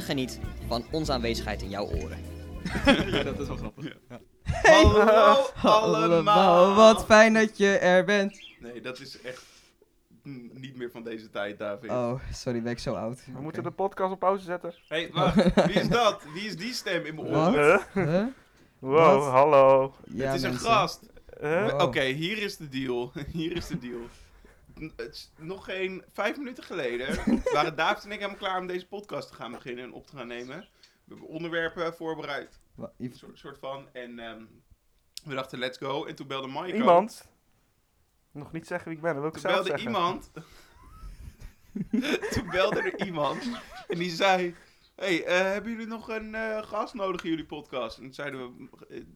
geniet van onze aanwezigheid in jouw oren. ja, dat is wel grappig. Hey, Hallo allemaal. wat fijn dat je er bent. Nee, dat is echt niet meer van deze tijd, David. Oh, sorry, ben ik zo oud. We moeten de podcast op pauze zetten. hey, wacht. Wie is dat? Wie is die stem in mijn oren? Huh? Huh? Wow, hallo. Ja, het is een gast. Huh? Wow. Oké, hier is de deal. hier is de deal. N- Het is nog geen vijf minuten geleden waren David en ik helemaal klaar om deze podcast te gaan beginnen en op te gaan nemen. We hebben onderwerpen voorbereid, een soort, soort van. En ehm, we dachten, let's go. En toen belde Mike. Iemand? Nog niet zeggen wie ik ben, dat wil ik Toen zelf belde zeggen. iemand. toen belde er iemand. En die zei: Hey, eh, hebben jullie nog een eh, gast nodig in jullie podcast? En toen zeiden we: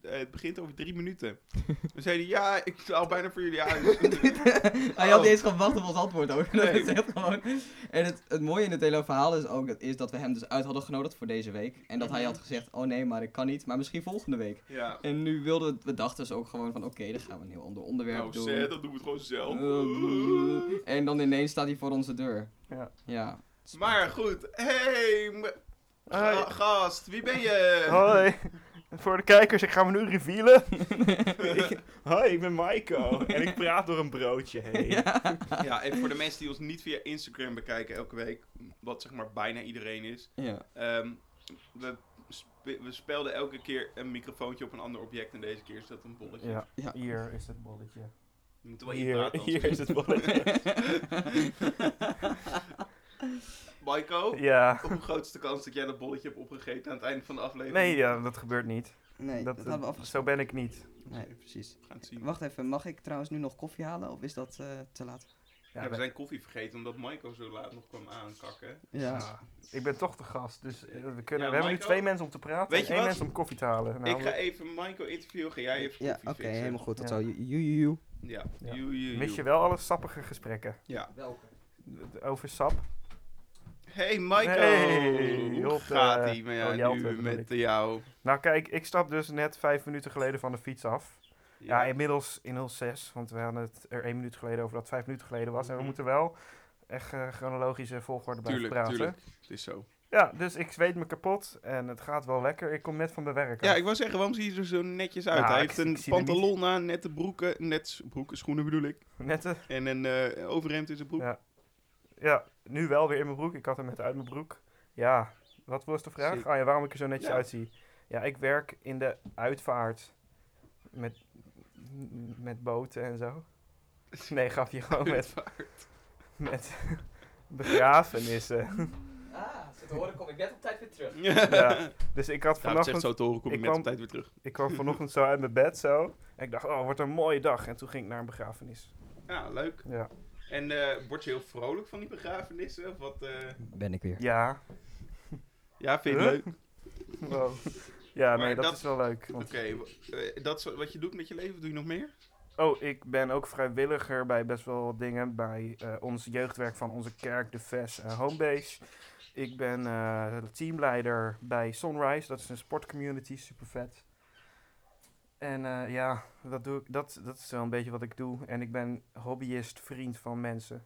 eh, Het begint over drie minuten. We zeiden: Ja, ik zou bijna voor jullie uit. Hij had niet eens gewacht op ons antwoord ook. Dat Nee. gewoon... En het, het mooie in het hele verhaal is ook dat, is dat we hem dus uit hadden genodigd voor deze week. En dat hij Mhm. had gezegd, oh nee, maar ik kan niet, maar misschien volgende week. ja. En nu wilden we, we dachten dus ook gewoon van, oké, dan gaan we een heel ander onderwerp Nou, doen. zet, dan doen we het gewoon zelf. En dan ineens staat hij voor onze deur. Ja. Ja. Maar goed, hey, Hoi. ga- gast, wie ben je? Hoi. Voor de kijkers, ik ga me nu revealen. Ik- Hoi, ik ben Maiko. En ik praat door een broodje heen. ja. Ja, en voor de mensen die ons niet via Instagram bekijken elke week, wat zeg maar bijna iedereen is. ja. Ehm, we, spe- we spelden elke keer een microfoontje op een ander object en deze keer is dat een bolletje. Ja, Ja. hier is het bolletje. Je moet wel Hier, praten, hier is het bolletje. Maiko, Ja. op een grootste kans dat jij dat bolletje hebt opgegeten aan het einde van de aflevering. Nee, ja, dat gebeurt niet. Nee, dat, dat, hadden we zo afgesproken. ben ik niet. Nee, precies. We gaan het zien. Wacht even, mag ik trouwens nu nog koffie halen of is dat eh, te laat? Ja, Ja, we zijn koffie vergeten omdat Maiko zo laat nog kwam aankakken. Ja, ik ben toch de gast, dus eh, we, kunnen, Ja, we hebben nu twee mensen om te praten Weet en je één wat? mensen om koffie te halen. Nou, ik ga even Maiko interviewen, ga jij even Ja, koffie oké, fixen. helemaal goed. Dat Ja. zal you, you, you, you. Ja, Ja. Joe, joe, joe. mis je wel alle sappige gesprekken Ja. Welke? Over sap. Hey Hey, hoe gaat ie met, Oh, jou nu, met jou? Nou kijk, ik stap dus net vijf minuten geleden van de fiets af. Ja, Ja, inmiddels in 06, want we hadden het er één minuut geleden over dat het vijf minuten geleden was. En we Mhm. moeten wel echt eh, chronologische volgorde tuurlijk, praten. tuurlijk. Het is zo. Ja, dus ik zweet me kapot en het gaat wel lekker. Ik kom net van mijn werk Ja, ik wou zeggen, waarom zie je er zo netjes uit? Nou, Hij ik- heeft een pantalon aan, nette broeken, net broeken, schoenen bedoel ik. Net, eh, En een eh, overhemd in zijn broek. Ja. ja, nu wel weer in mijn broek. Ik had hem net uit mijn broek. Ja, wat was de vraag? Oh ja, waarom ik er zo netjes Ja. uitzie. Ja, ik werk in de uitvaart met, met boten en zo. Nee, gaf je gewoon met, met begrafenissen. Ah, zo te horen kom ik net op tijd weer terug. Ja. Dus ik had Ja, vanochtend, zo te horen, kom ik ik net op tijd weer terug. ik kwam vanochtend zo uit mijn bed zo. En ik dacht, oh, wordt een mooie dag. En toen ging ik naar een begrafenis. Ja, leuk. Ja, En eh, word je heel vrolijk van die begrafenissen? Of wat, eh? Ben ik weer. ja. Ja, vind je het Huh? leuk? Wow. Ja, Maar nee, dat, dat- is wel leuk. want- Oké, eh, dat is wat je doet met je leven, doe je nog meer? Oh, ik ben ook vrijwilliger bij best wel wat dingen. Bij eh, ons jeugdwerk van onze kerk, de VES eh, Homebase. Ik ben eh, teamleider bij Sunrise. Dat is een sportcommunity, super vet. En eh, ja, dat, doe ik, dat, dat is wel een beetje wat ik doe. En ik ben hobbyist, vriend van mensen.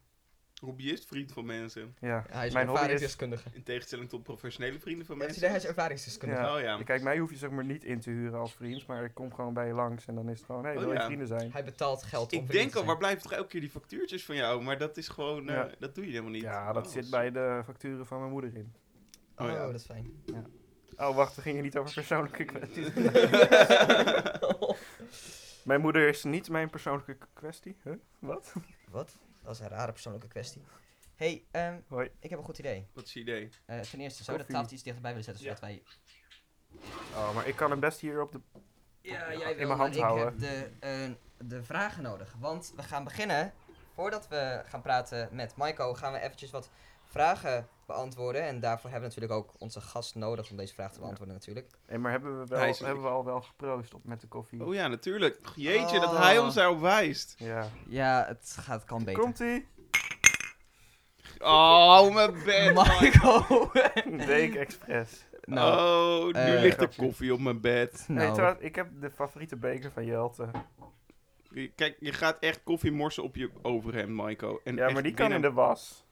Hobbyist, vriend van mensen. Ja, hij is mijn ervaringsdeskundige. In tegenstelling tot professionele vrienden van Ja, mensen. hij is ervaringsdeskundige. Ja. Oh ja. Kijk, mij hoef je zeg maar niet in te huren als vriend. Maar ik kom gewoon bij je langs en dan is het gewoon, hé, hey, Oh, wil je ja. vrienden zijn? Hij betaalt geld om Ik denk al, waar blijven toch elke keer die factuurtjes van jou? Maar dat is gewoon, eh, Ja. dat doe je helemaal niet. Ja, dat Oh, zit bij de facturen van mijn moeder in. Oh, Oh, ja. dat is fijn. Oh, wacht, we gingen niet over persoonlijke kwesties. Mijn moeder is niet mijn persoonlijke kwestie. Huh? Wat? Wat? Dat is een rare persoonlijke kwestie. hey, ehm, Hoi. ik heb een goed idee. Wat is je idee? Eh, ten eerste, zou je de Koffie. tafel iets dichterbij willen zetten, zodat wij... Oh, maar ik kan hem best hier op de... Ja, in jij mijn wil, hand maar ik houden. heb de, eh, de vragen nodig. Want we gaan beginnen, voordat we gaan praten met Maiko, gaan we eventjes wat vragen beantwoorden. En daarvoor hebben we natuurlijk ook onze gast nodig om deze vraag te beantwoorden natuurlijk. Hey, maar hebben we, wel, is- hebben we al wel geproost op met de koffie? Oh ja, natuurlijk. Jeetje, dat Oh. hij ons daarop wijst. Ja. Ja, het gaat, kan beter. Komt-ie? Oh, mijn bed. Maiko! Dake Express. nou, oh, nu eh, ligt er grapje. koffie op mijn bed. Nee, nou, trouwens, ik heb de favoriete beker van Jelte. Kijk, je gaat echt koffie morsen op je overhemd, Maiko. En Ja, maar die kan in de was.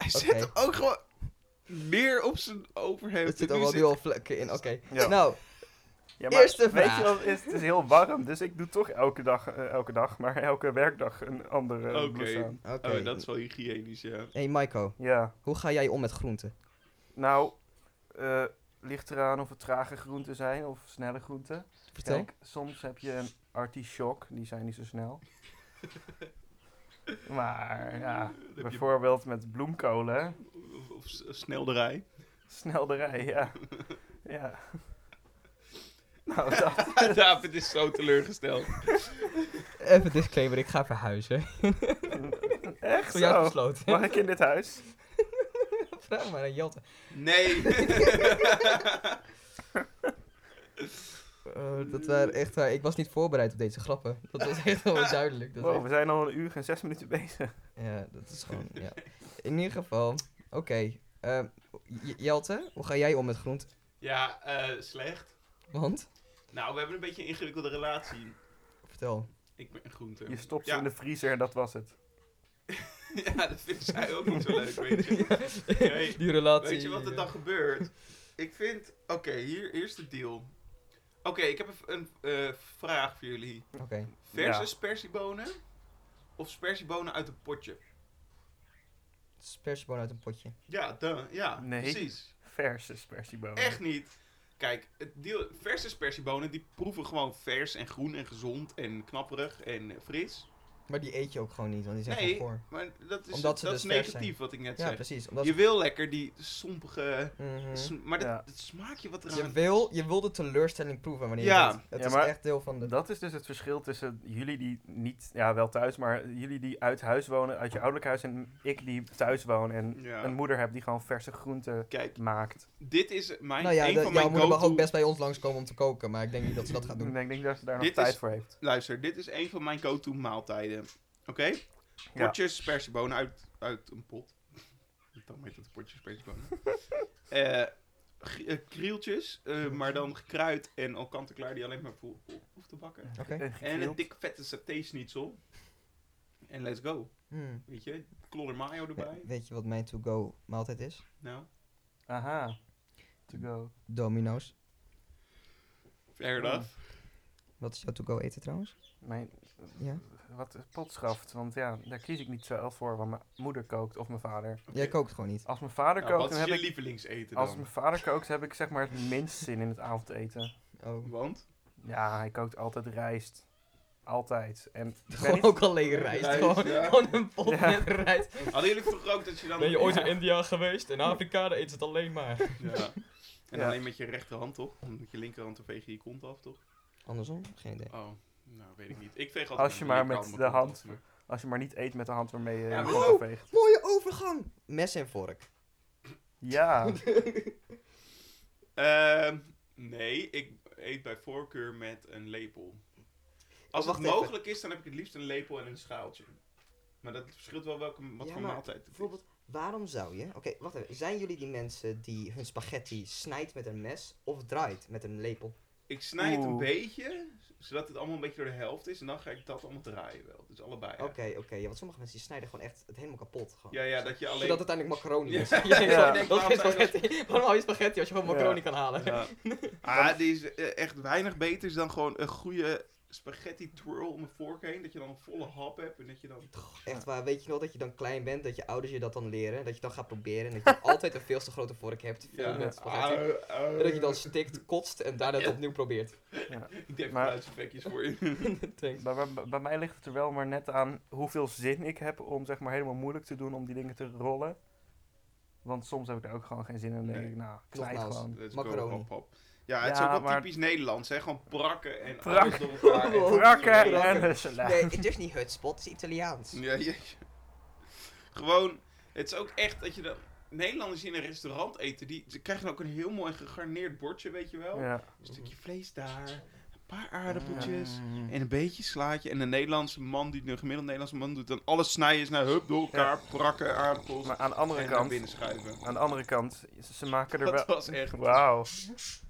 Hij zet er ook gewoon... meer op zijn overhemd. Het zit nu wel al vlekken in. Oké. Ja. Nou, Ja, Eerste weet vraag. je wat het is? Het is heel warm, dus ik doe toch elke dag, eh, elke dag, maar elke werkdag een andere Oké. blouse aan. oké. Oh, dat is wel hygiënisch, ja. Hey Maiko, Ja, hoe ga jij om met groenten? nou, eh, ligt eraan of het trage groenten zijn of snelle groenten. Vertel. Kijk, soms heb je een artichok, die zijn niet zo snel. maar ja, bijvoorbeeld met bloemkolen, Of, snelderij. snelderij, ja. ja. Nou, dat, David is zo teleurgesteld. Even disclaimer, ik ga verhuizen. echt Voor jou zo. besloten. Mag ik in dit huis? Vraag maar aan Jelte. Nee. Eh, dat waren echt waar. Ik was niet voorbereid op deze grappen. Dat was echt wel duidelijk. Dat we zijn al een uur en zes minuten bezig. ja, dat is gewoon. Ja. In ieder geval, oké. ehm, Jelte, hoe ga jij om met groenten? ja, eh, slecht. Want? Nou, we hebben een beetje een ingewikkelde relatie. Vertel. Ik ben een groente. Je stopt ze Ja. in de vriezer en dat was het. ja, dat vindt zij ook niet zo leuk, weet je. Nee. Die relatie. Weet je wat er dan gebeurt? Ik vind... Oké, hier, hier is de deal. Oké, ik heb een, een eh, vraag voor jullie. Oké. Verse Ja. spersiebonen of spersiebonen uit een potje? Spersiebonen uit een potje. Ja, duh, ja, Nee. precies. Verse spersiebonen. Echt niet. Kijk, het deal, verse spersiebonen die proeven gewoon vers en groen en gezond en knapperig en fris. Maar die eet je ook gewoon niet, want die zijn Nee, gewoon voor. maar dat is, Omdat ze dat dus is negatief wat ik net Ja, zei. precies. Omdat Je wil lekker die sompige... Mhm. sm- maar dat, Ja. het smaakje wat je, eraan... wil, je wil de teleurstelling proeven wanneer je Ja. het eet. Het Ja, is echt deel van de... Dat is dus het verschil tussen jullie die niet, ja wel thuis, maar jullie die uit huis wonen, uit je ouderlijk huis en ik die thuis woon en Ja. een moeder heb die gewoon verse groenten Kijk, maakt. dit is mijn, nou ja, een de, van jouw mijn moeder mag ook best bij ons langskomen om te koken, maar ik denk niet dat ze dat gaat doen. Ik denk dat ze daar nog tijd is- voor heeft. Luister, dit is een van mijn go-to maaltijden. Oké? Ja. Potjes spersiebonen uit, uit een pot. Dan heet het potjes spersiebonen. Eh g- eh, krieltjes, eh, maar dan gekruid en al kant-en-klaar die alleen maar voor hoeft te bakken. Oké. En En een dik vette saté schnitzel. En let's go. Hmm. Weet je, klodder mayo erbij. Weet je wat mijn to-go maaltijd is? Nou, Aha. To go. Domino's. fair Oh. enough. Wat is jouw to-go eten trouwens? Mijn, Ja. Wat potschaft, want ja, daar kies ik niet zelf voor, want mijn moeder kookt of mijn vader. Jij kookt gewoon niet. Als mijn vader Nou, kookt, wat dan is heb je ik, lievelingseten als dan? mijn vader kookt, heb ik zeg maar het minst zin in het avondeten. Oh. Want? Ja, hij kookt altijd rijst. Altijd. En ik Gewoon niet- ook alleen rijst. Rijst, Gewoon, ja. gewoon een pot Ja. met rijst. Hadden jullie vroeger ook dat je dan... Ben je ooit in India geweest? In Afrika, daar ze het alleen maar. Ja. En Ja. alleen met je rechterhand toch? Met je linkerhand dan veeg je je kont af toch? Andersom? Geen idee. Oh, nou weet ik niet. Ik veeg altijd Als je maar met de hand- Als je maar niet eet met de hand waarmee je Ja, je Oh! afveegt. Mooie overgang! Mes en vork. Ja. Ehm, nee, ik eet bij voorkeur met een lepel. Als even. mogelijk is, dan heb ik het liefst een lepel en een schaaltje. Maar dat verschilt wel welke, wat Ja, voor maar maaltijd het is. Bijvoorbeeld, waarom zou je... Oké, wacht even. Zijn jullie die mensen die hun spaghetti snijdt met een mes of draait met een lepel? Ik snijd het een beetje, zodat het allemaal een beetje door de helft is. En dan ga ik dat allemaal draaien wel. Dus allebei. ja. Oké, oké. Ja, want sommige mensen die snijden gewoon echt het helemaal kapot. Gewoon. Ja, ja, dat je alleen... Zodat het uiteindelijk macaroni is. Ja. Ja. Ik denk, dat is spaghetti. Waarom hou je spaghetti als je gewoon Ja. macaroni kan halen? Ja. ah, die is eh, echt weinig beter dan gewoon een goede spaghetti twirl om een vork heen. Dat je dan een volle hap hebt en dat je dan... Echt waar, weet je nog dat je dan klein bent, dat je ouders je dat dan leren, dat je dan gaat proberen en dat je altijd een veel te grote vork hebt, vol Ja. met spaghetti. En dat je dan stikt, kotst en daarna het Ja. opnieuw probeert. Ik denk Maar- geluidseffectjes voor je. Thanks. Bij, bij, bij mij ligt het er wel maar net aan hoeveel zin ik heb om zeg maar helemaal moeilijk te doen om die dingen te rollen. Want soms heb ik er ook gewoon geen zin in. Dan denk Nee. ik, nou, knijt Nogmaals. gewoon. Let's Macaroni. go, hop, hop. Ja, het is Ja, ook wel maar- typisch Nederlands, hè? Gewoon prakken en Prak- alles door elkaar. en- Brakken Brakken. en husselen. Nee, het is niet hutspot, het is Italiaans. Ja, jeetje. Gewoon, het is ook echt dat je dan... Nederlanders die in een restaurant eten, die ze krijgen ook een heel mooi gegarneerd bordje, weet je wel. Ja. Een stukje vlees daar, paar aardappeltjes Mm. en een beetje slaatje. En de Nederlandse man, die, de gemiddelde Nederlandse man, doet dan alles snijden, snijden, hup, door elkaar, prakken, aardappels. Maar aan de andere naar kant, binnen schuiven. aan de andere kant, ze, ze maken er Dat wel... was echt... Wauw.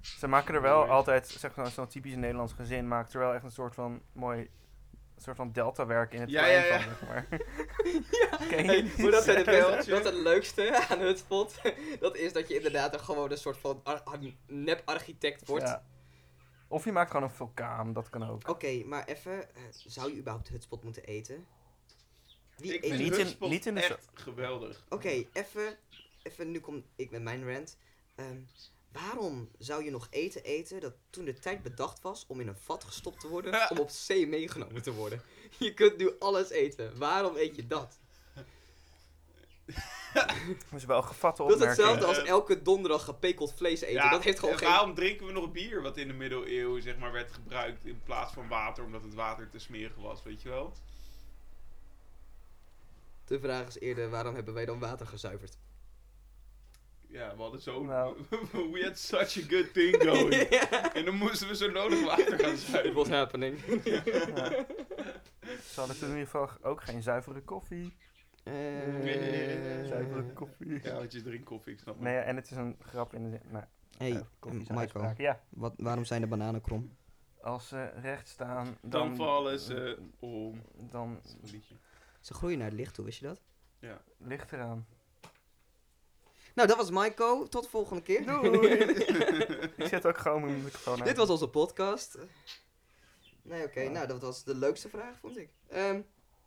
Ze maken er wel Mooi. altijd, zeg maar, zo'n typisch Nederlands gezin maakt er wel echt een soort van mooi een soort van delta werk in het Ja, plein ja, ja. van, zeg maar. Ja. Hey, maar dat, het beste, dat is het leukste aan Hutspot. Dat is dat je inderdaad een gewoon een soort van ar- ar- nep-architect wordt. Ja. Of je maakt gewoon een vulkaan, dat kan ook. Oké, maar even, eh, zou je überhaupt Hutspot moeten eten? Wie Ik eet vind Niet in- Hutspot niet in de echt geweldig. Oké, even, even, nu kom ik met mijn rant. Ehm, waarom zou je nog eten eten dat toen de tijd bedacht was om in een vat gestopt te worden, om op zee meegenomen te worden? Je kunt nu alles eten. Waarom eet je dat? Dat is wel een gevatte Dat is hetzelfde als elke donderdag gepekeld vlees eten. dat heeft gewoon en geen... waarom drinken we nog bier wat in de middeleeuwen zeg maar, werd gebruikt in plaats van water, omdat het water te smerig was, weet je wel? De vraag is eerder, waarom hebben wij dan water gezuiverd? Ja, we hadden zo... Nou. we had such a good thing going. En dan moesten we zo nodig water gaan It zuiveren. was happening. Ja. Ze hadden toen in ieder geval ook geen zuivere koffie. Eh, Zuivere koffie. Ja, want je drinkt koffie, ik snap het. Nee, en het is een grap in de zin. Nou, hey, eh, koffie is een Michael, uitspraak. Ja, wat, waarom zijn de bananen krom? als ze recht staan, dan... Dan vallen ze om. Dan Dat is een liedje. Ze groeien naar het licht toe, wist je dat? ligt eraan. Nou, dat was Maiko. Tot de volgende keer. Doei! Ik zet ook gewoon mijn microfoon aan. Dit was onze podcast. Nee, oké. Nou, dat was de leukste vraag, vond ik. Ehm,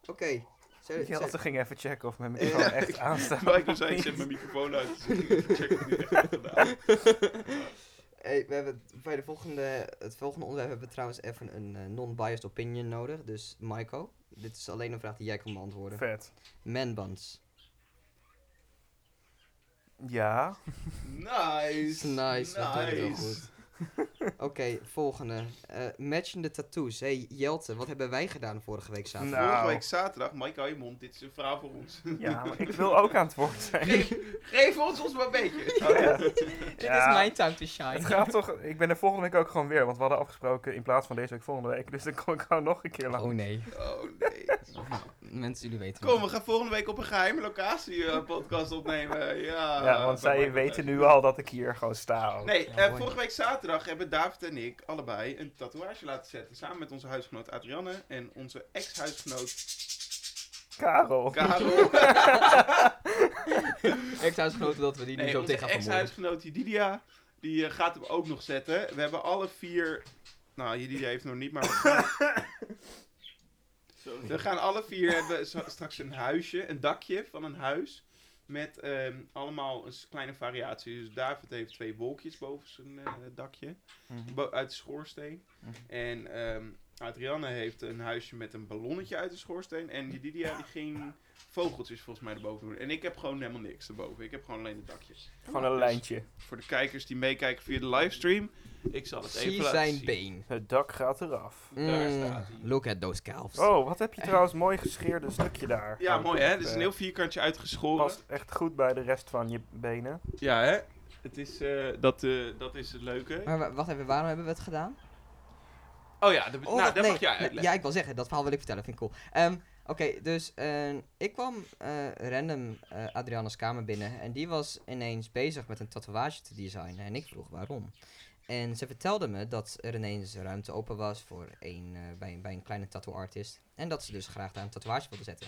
oké. Zou- Jelte ging even checken of mijn microfoon echt aanstaat. Michael zei, ik zet mijn microfoon uit. Dus ik check of die echt heeft gedaan. Hey, we hebben bij de volgende, het volgende onderwerp hebben we trouwens even een eh, non-biased opinion nodig. Dus Maiko, dit is alleen een vraag die jij kan beantwoorden. Vet. Manbuns. Ja. Nice. Nice, dat doe je wel Nice. goed. Oké, volgende. Eh matchende tattoos. Hey Jelte, wat hebben wij gedaan vorige week zaterdag? Nou. Vorige week zaterdag, Mike, mond. Dit is een verhaal voor ons. Ja, maar ik wil ook aan het woord zijn. Geef, geef ons ons maar een beetje. Oh, ja. Dit Ja. is mijn time to shine. Het gaat toch, ik ben er volgende week ook gewoon weer, want we hadden afgesproken in plaats van deze week volgende week. Dus dan kom ik gewoon nog een keer lang. Oh nee. Oh nee. Mensen, jullie weten Kom, we gaan volgende week op een geheime locatie eh, podcast opnemen. Ja, ja, want zij weten nu al dat ik hier gewoon sta. ook. Nee, Ja, eh, mooi. vorige week zaterdag hebben David en ik allebei een tatoeage laten zetten. Samen met onze huisgenoot Adrianne en onze ex-huisgenoot Karel. Karel. Genoten dat we die nu nee, zo onze tegen gaan vermoorden. ex-huisgenoot Didia, die eh, gaat hem ook nog zetten. We hebben alle vier... Nou, Didia heeft nog niet, maar... We gaan alle vier hebben straks een huisje, een dakje van een huis. Met ehm, allemaal een kleine variatie. Dus David heeft twee wolkjes boven zijn eh, dakje. Mhm. uit de schoorsteen. Mhm. En ehm Adrianne heeft een huisje met een ballonnetje uit de schoorsteen. En die die ging vogeltjes volgens mij erboven doen. En ik heb gewoon helemaal niks erboven. Ik heb gewoon alleen de dakjes. Gewoon een lijntje. Voor de kijkers die meekijken via de livestream. Ik zal het even Zie laten zijn zien. been. Het dak gaat eraf. Daar Mm, staat hij. Look at those calves. Oh, wat heb je trouwens mooi gescheerde stukje daar. Ja, Oh, mooi hè. Dit is eh, een heel vierkantje uitgeschoren. Past echt goed bij de rest van je benen. Ja hè. Het is, eh, dat, eh, dat is het leuke. Maar wa- wacht even, waarom hebben we het gedaan? Oh ja, de, Oh, nou, dat nee, mag jij nee, uitleggen. Ja, ik wil zeggen, dat verhaal wil ik vertellen, vind ik cool. Ehm, Oké, dus eh, ik kwam eh, random eh Adriana's kamer binnen en die was ineens bezig met een tatoeage te designen en ik vroeg waarom. En ze vertelde me dat er ineens ruimte open was voor een, eh, bij, bij een kleine tattoo artist en dat ze dus graag daar een tatoeage wilde zetten.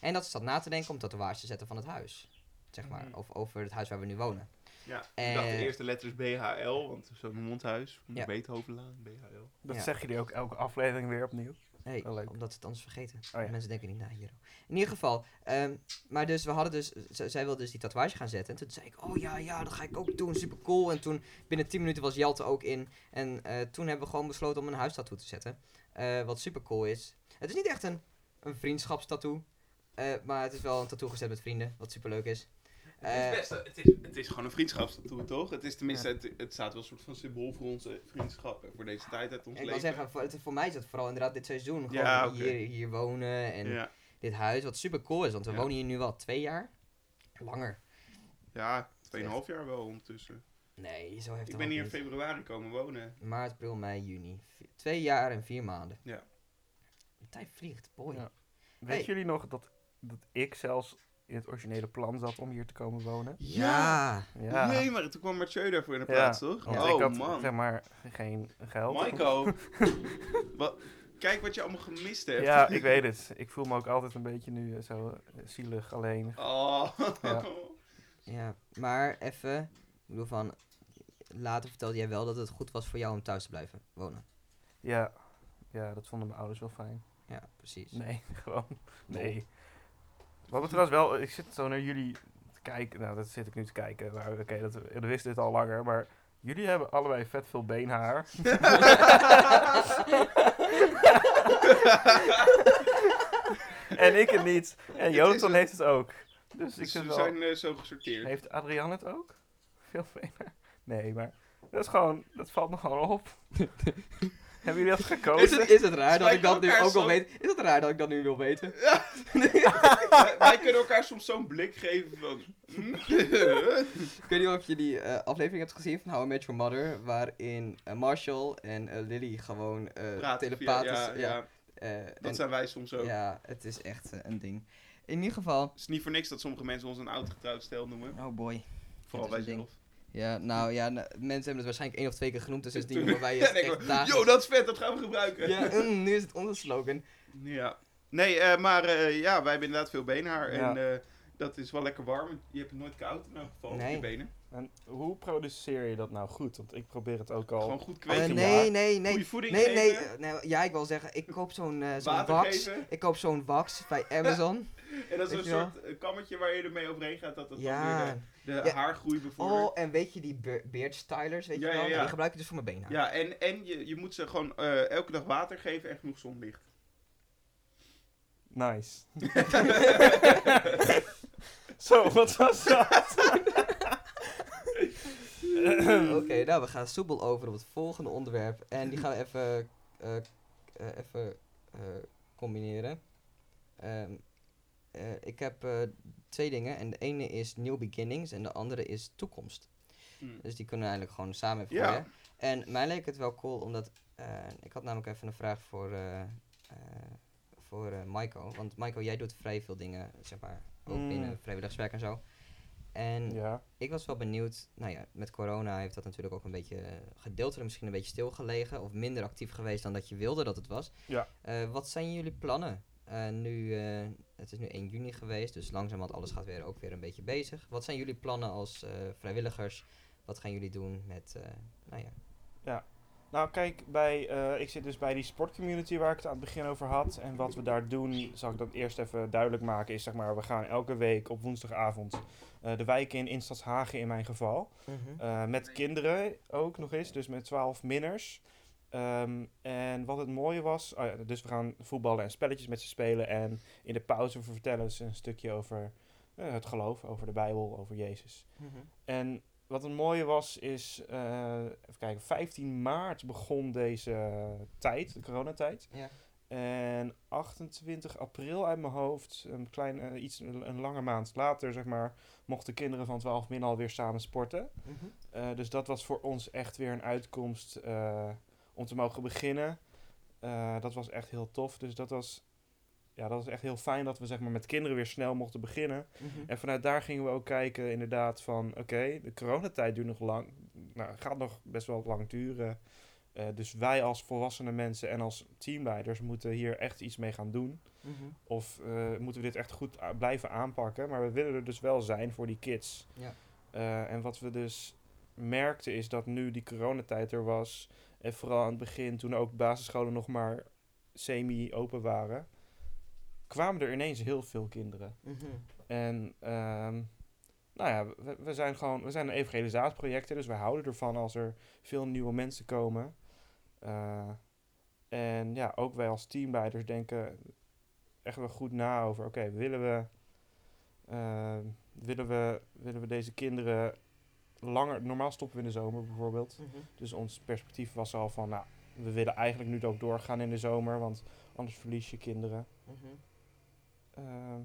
En dat ze zat na te denken om tatoeage te zetten van het huis, zeg maar, Mhm. of over het huis waar we nu wonen. Ja, Eh, ik dacht de eerste letter is BHL, want zo'n mondhuis. Van de Ja. Beethovenlaan, BHL. Dat Ja. zeg je die ook elke aflevering weer opnieuw. Nee, Oh, omdat ze het anders vergeten. Oh ja. Mensen denken niet na hier. In ieder geval, ehm, maar dus we hadden dus, zij wilde dus die tatoeage gaan zetten. En toen zei ik, oh ja, ja, dat ga ik ook doen, super cool. En toen binnen 10 minuten was Jelte ook in. En eh, toen hebben we gewoon besloten om een huistattoo te zetten. Eh, wat super cool is. Het is niet echt een, een vriendschapstattoo. eh, maar het is wel een tattoo gezet met vrienden, wat super leuk is. Het, Eh, is best, het, is, het is gewoon een vriendschapstattoo, toch? Het is tenminste, het, het staat wel een soort van symbool voor onze vriendschap. en Voor deze tijd uit ons ik wil leven. zeggen, voor, het- voor mij is het vooral inderdaad dit seizoen. Gewoon Ja, hier, hier wonen en ja, dit huis, wat super cool is. Want we Ja. wonen hier nu wel twee jaar. Langer. ja 2,5 jaar wel ondertussen. Nee, zo heeft Ik het ben ook hier in februari komen wonen. Maart, april, mei, juni. Twee jaar en vier maanden. Ja. De tijd vliegt, boy. Ja. Weet Hey. jullie nog dat, dat ik zelfs in het originele plan zat om hier te komen wonen? Ja. Ja. Nee, maar toen kwam Mathieu daarvoor in de Ja. plaats, toch? Want Want Oh ik had man. zeg maar geen geld. Maiko. Wat? Kijk wat je allemaal gemist hebt. Ja, ik weet het. Ik voel me ook altijd een beetje nu eh, zo eh, zielig alleen. Oh. Ja. Ja, maar even, ik bedoel van, later vertelde jij wel dat het goed was voor jou om thuis te blijven wonen. Ja, ja, dat vonden mijn ouders wel fijn. Ja, precies. Nee, gewoon. Nee. Wat me trouwens wel, ik zit zo naar jullie te kijken. Nou, dat zit ik nu te kijken. Maar oké, dat, we wisten dit al langer. Maar jullie hebben allebei vet veel beenhaar. en ik het niet. En Jonathan het. heeft het ook. Dus Dus we zijn eh, zo gesorteerd. Heeft Adrian het ook? Veel beenhaar? Nee, maar dat is gewoon, dat valt me gewoon op. hebben jullie dat gekozen? Is het, is het raar dat ik dat nu ook wil zo- weten? Is het raar dat ik dat nu wil weten? wij, wij kunnen elkaar soms zo'n blik geven van... hm? Ik weet niet of je die eh, aflevering hebt gezien van How I Met Your Mother, waarin eh, Marshall en eh, Lily gewoon eh telepathisch... ja, ja, eh, dat en- zijn wij soms ook. Ja, het is echt een ding. In ieder geval... Het is niet voor niks dat sommige mensen ons een oud getrouwd stel noemen. Oh boy. Vooral wij zelf. Ja, nou ja, nou, mensen hebben het waarschijnlijk één of twee keer genoemd, dus sindsdien noemen wij het echt. Yo, dat is vet, dat gaan we gebruiken. Ja, mm, nu is het onze slogan. Ja. Nee, eh, maar eh, ja, wij hebben inderdaad veel beenhaar. Ja. En eh, dat is wel lekker warm. Je hebt het nooit koud in elk geval op Nee. je benen. En hoe produceer je dat nou goed? Want ik probeer het ook al. Gewoon goed Eh, kweken. nee, nee, nee. Goede voeding Nee, nee, eh, nee. Ja, ik wil zeggen, ik koop zo'n eh, zo'n Water wax. geven. Ik koop zo'n wax bij Amazon. En dat is Weet een wel? soort eh, kammetje waar je ermee overheen gaat. Dat dat dan Ja. weer de, Ja. haargroei bevordert. Oh, en weet je die be- beard stylers, weet Ja, je wel? ja, ja. Die gebruik ik dus voor mijn benen. Ja, en, en je, je moet ze gewoon eh, elke dag water geven en genoeg zonlicht. Nice. Zo, wat was dat? Oké, nou, we gaan soepel over op het volgende onderwerp. En die gaan we even, eh, eh, even eh, combineren. Ehm, eh, ik heb eh, twee dingen. En de ene is New Beginnings en de andere is Toekomst. Hm. Dus die kunnen we eigenlijk gewoon samen even. En mij leek het wel cool, omdat... eh, ik had namelijk even een vraag voor, eh eh, voor eh Maiko. Want Maiko, jij doet vrij veel dingen, zeg maar, ook Mm. binnen vrijwilligerswerk en zo. En Ja. ik was wel benieuwd, nou ja, met corona heeft dat natuurlijk ook een beetje gedeeltelijk misschien een beetje stilgelegen of minder actief geweest dan dat je wilde dat het was. Ja. Eh, wat zijn jullie plannen? Eh, nu, eh, het is nu 1 juni geweest, dus langzamerhand alles gaat weer ook weer een beetje bezig. Wat zijn jullie plannen als eh, vrijwilligers? Wat gaan jullie doen met, nou ja, Nou, kijk, bij, ik zit dus bij die sportcommunity waar ik het aan het begin over had. En wat we daar doen, zal ik dat eerst even duidelijk maken, is zeg maar, we gaan elke week op woensdagavond de wijk in, in Stadshagen in mijn geval. Eh, met kinderen ook nog eens, dus met 12 minners. Ehm, en wat het mooie was, oh ja, dus we gaan voetballen en spelletjes met ze spelen. En in de pauze vertellen ze een stukje over eh, het geloof, over de Bijbel, over Jezus. En wat het mooie was, is, eh, even kijken, 15 maart begon deze tijd, de coronatijd. Ja. En 28 april uit mijn hoofd, een, klein, eh, iets, een, een lange maand later, zeg maar, mochten kinderen van 12 min alweer samen sporten. Mhm. Dus dat was voor ons echt weer een uitkomst om te mogen beginnen. Eh, dat was echt heel tof. Dus dat was, ja, dat was echt heel fijn dat we zeg maar, met kinderen weer snel mochten beginnen. Mhm. En vanuit daar gingen we ook kijken inderdaad van... Oké, de coronatijd duurt nog lang. Nou, gaat nog best wel lang duren. Eh, dus wij als volwassene mensen en als teamleiders moeten hier echt iets mee gaan doen. Mhm. Of eh, moeten we dit echt goed blijven aanpakken. Maar we willen er dus wel zijn voor die kids. Ja. En wat we dus merkten is dat nu die coronatijd er was... en vooral aan het begin, toen ook basisscholen nog maar semi-open waren... kwamen er ineens heel veel kinderen. Mhm. En ehm, nou ja, we, we zijn gewoon, we zijn een evangelisatieproject, dus we houden ervan als er veel nieuwe mensen komen. Eh, en ja, ook wij als teamleiders denken echt wel goed na over, oké, willen we, eh, willen we, willen we deze kinderen langer, normaal stoppen we in de zomer bijvoorbeeld. Mhm. Dus ons perspectief was al van, nou, we willen eigenlijk nu ook doorgaan in de zomer, want anders verlies je kinderen. Mhm. Ehm,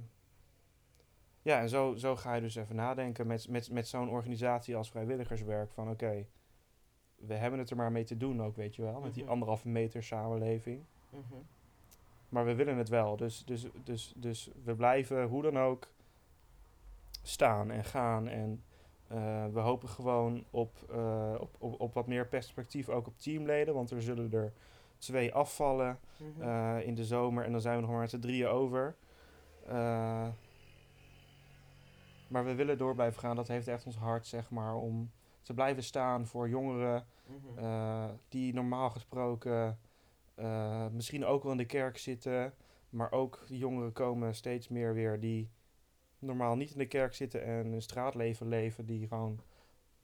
ja, en zo, zo ga je dus even nadenken met, met, met zo'n organisatie als vrijwilligerswerk. Van oké, we hebben het er maar mee te doen ook, weet je wel. Met die Mhm. anderhalve meter samenleving. Maar we willen het wel. Dus, dus, dus, dus we blijven hoe dan ook staan en gaan. En eh, we hopen gewoon op, eh, op, op, op wat meer perspectief ook op teamleden. Want er zullen er twee afvallen Mhm. eh, in de zomer. En dan zijn we nog maar met z'n drieën over. Maar we willen door blijven gaan. Dat heeft echt ons hart, zeg maar. Om te blijven staan voor jongeren Mhm. die normaal gesproken misschien ook wel in de kerk zitten. Maar ook jongeren komen steeds meer weer die normaal niet in de kerk zitten en een straatleven leven die gewoon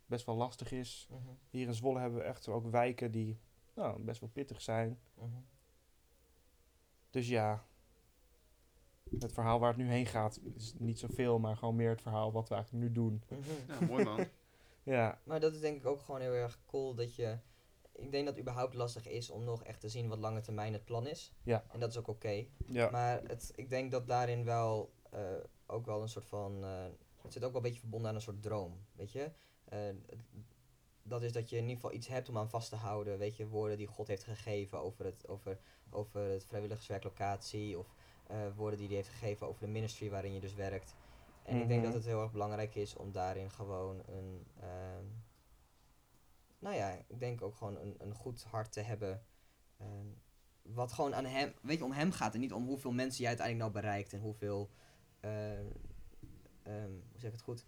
best wel lastig is. Mhm. Hier in Zwolle hebben we echt ook wijken die nou, best wel pittig zijn. Mhm. Dus ja, het verhaal waar het nu heen gaat is niet zoveel, maar gewoon meer het verhaal wat we eigenlijk nu doen. Mhm. Ja, mooi man. Ja, Maar dat is denk ik ook gewoon heel erg cool dat je... Ik denk dat het überhaupt lastig is om nog echt te zien wat lange termijn het plan is. Ja. En dat is ook oké. ja, Maar het, ik denk dat daarin wel eh, ook wel een soort van. eh, het zit ook wel een beetje verbonden aan een soort droom. Weet je? Eh, dat is dat je in ieder geval iets hebt om aan vast te houden. Weet je, woorden die God heeft gegeven over het, over, over het vrijwilligerswerklocatie. Of eh, woorden die hij heeft gegeven over de ministry waarin je dus werkt. En ik denk Mhm. dat het heel erg belangrijk is om daarin gewoon een. ehm, nou ja, ik denk ook gewoon een, een goed hart te hebben. ehm, wat gewoon aan hem, weet je, om hem gaat en niet om hoeveel mensen je uiteindelijk nou bereikt en hoeveel, ehm, hoe zeg ik het goed,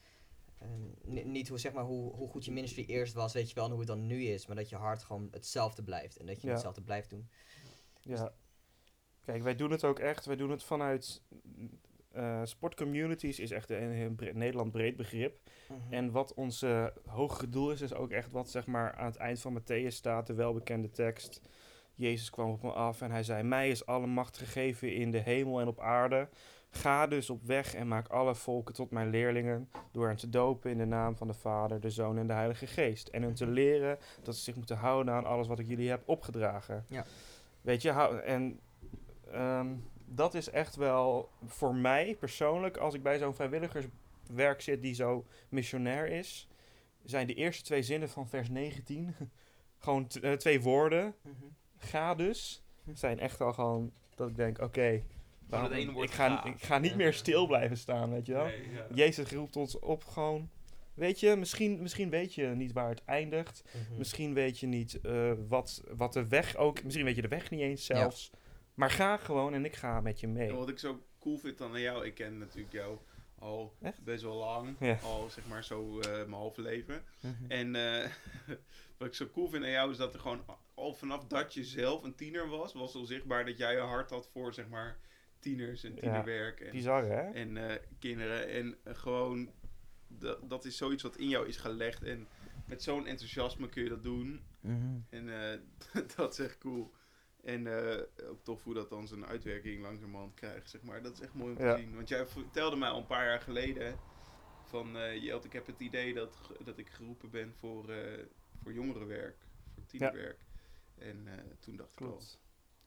Ehm, ni- niet hoe, zeg maar, hoe, hoe goed je ministry eerst was, weet je wel, en hoe het dan nu is, maar dat je hart gewoon hetzelfde blijft en dat je Ja. hetzelfde blijft doen. ja. Kijk, wij doen het ook echt. Wij doen het vanuit eh sportcommunities is echt een, bre- Nederland breed begrip. En wat ons hogere doel is, is ook echt wat zeg maar aan het eind van Matthäus staat, de welbekende tekst. Jezus kwam op me af en hij zei, mij is alle macht gegeven in de hemel en op aarde. Ga dus op weg en maak alle volken tot mijn leerlingen, door hen te dopen in de naam van de Vader, de Zoon en de Heilige Geest. En hen te leren dat ze zich moeten houden aan alles wat ik jullie heb opgedragen. Ja. Weet je, en ehm, dat is echt wel voor mij persoonlijk, als ik bij zo'n vrijwilligerswerk zit die zo missionair is, zijn de eerste twee zinnen van vers 19 gewoon eh, twee woorden. Mhm. Ga dus. Zijn echt al gewoon dat ik denk, oké, waarom- het ene woord ik, ga, ik ga niet meer stil blijven staan, weet je wel. Nee, ja. Jezus roept ons op gewoon. Weet je, misschien, misschien weet je niet waar het eindigt. Mhm. Misschien weet je niet eh, wat, wat de weg ook. Misschien weet je de weg niet eens zelfs. Maar ga gewoon en ik ga met je mee. En wat ik zo cool vind dan aan jou, ik ken natuurlijk jou al Echt? best wel lang, Ja. al zeg maar zo eh, mijn halve leven. Mhm. En eh, wat ik zo cool vind aan jou is dat er gewoon al vanaf dat je zelf een tiener was, was al zichtbaar dat jij een hart had voor zeg maar tieners en tienerwerk en, Bizar, hè? en eh, kinderen. En gewoon, dat, dat is zoiets wat in jou is gelegd. En met zo'n enthousiasme kun je dat doen. Mhm. En eh, dat is echt cool. En eh, ook tof hoe dat dan zijn uitwerking langzamerhand krijgt, zeg maar. Dat is echt mooi om Ja. te zien. Want jij vertelde mij al een paar jaar geleden van... eh Jelt, ik heb het idee dat, dat ik geroepen ben voor, eh, voor jongerenwerk, voor tienerwerk. En eh, toen dacht ik al, Klopt.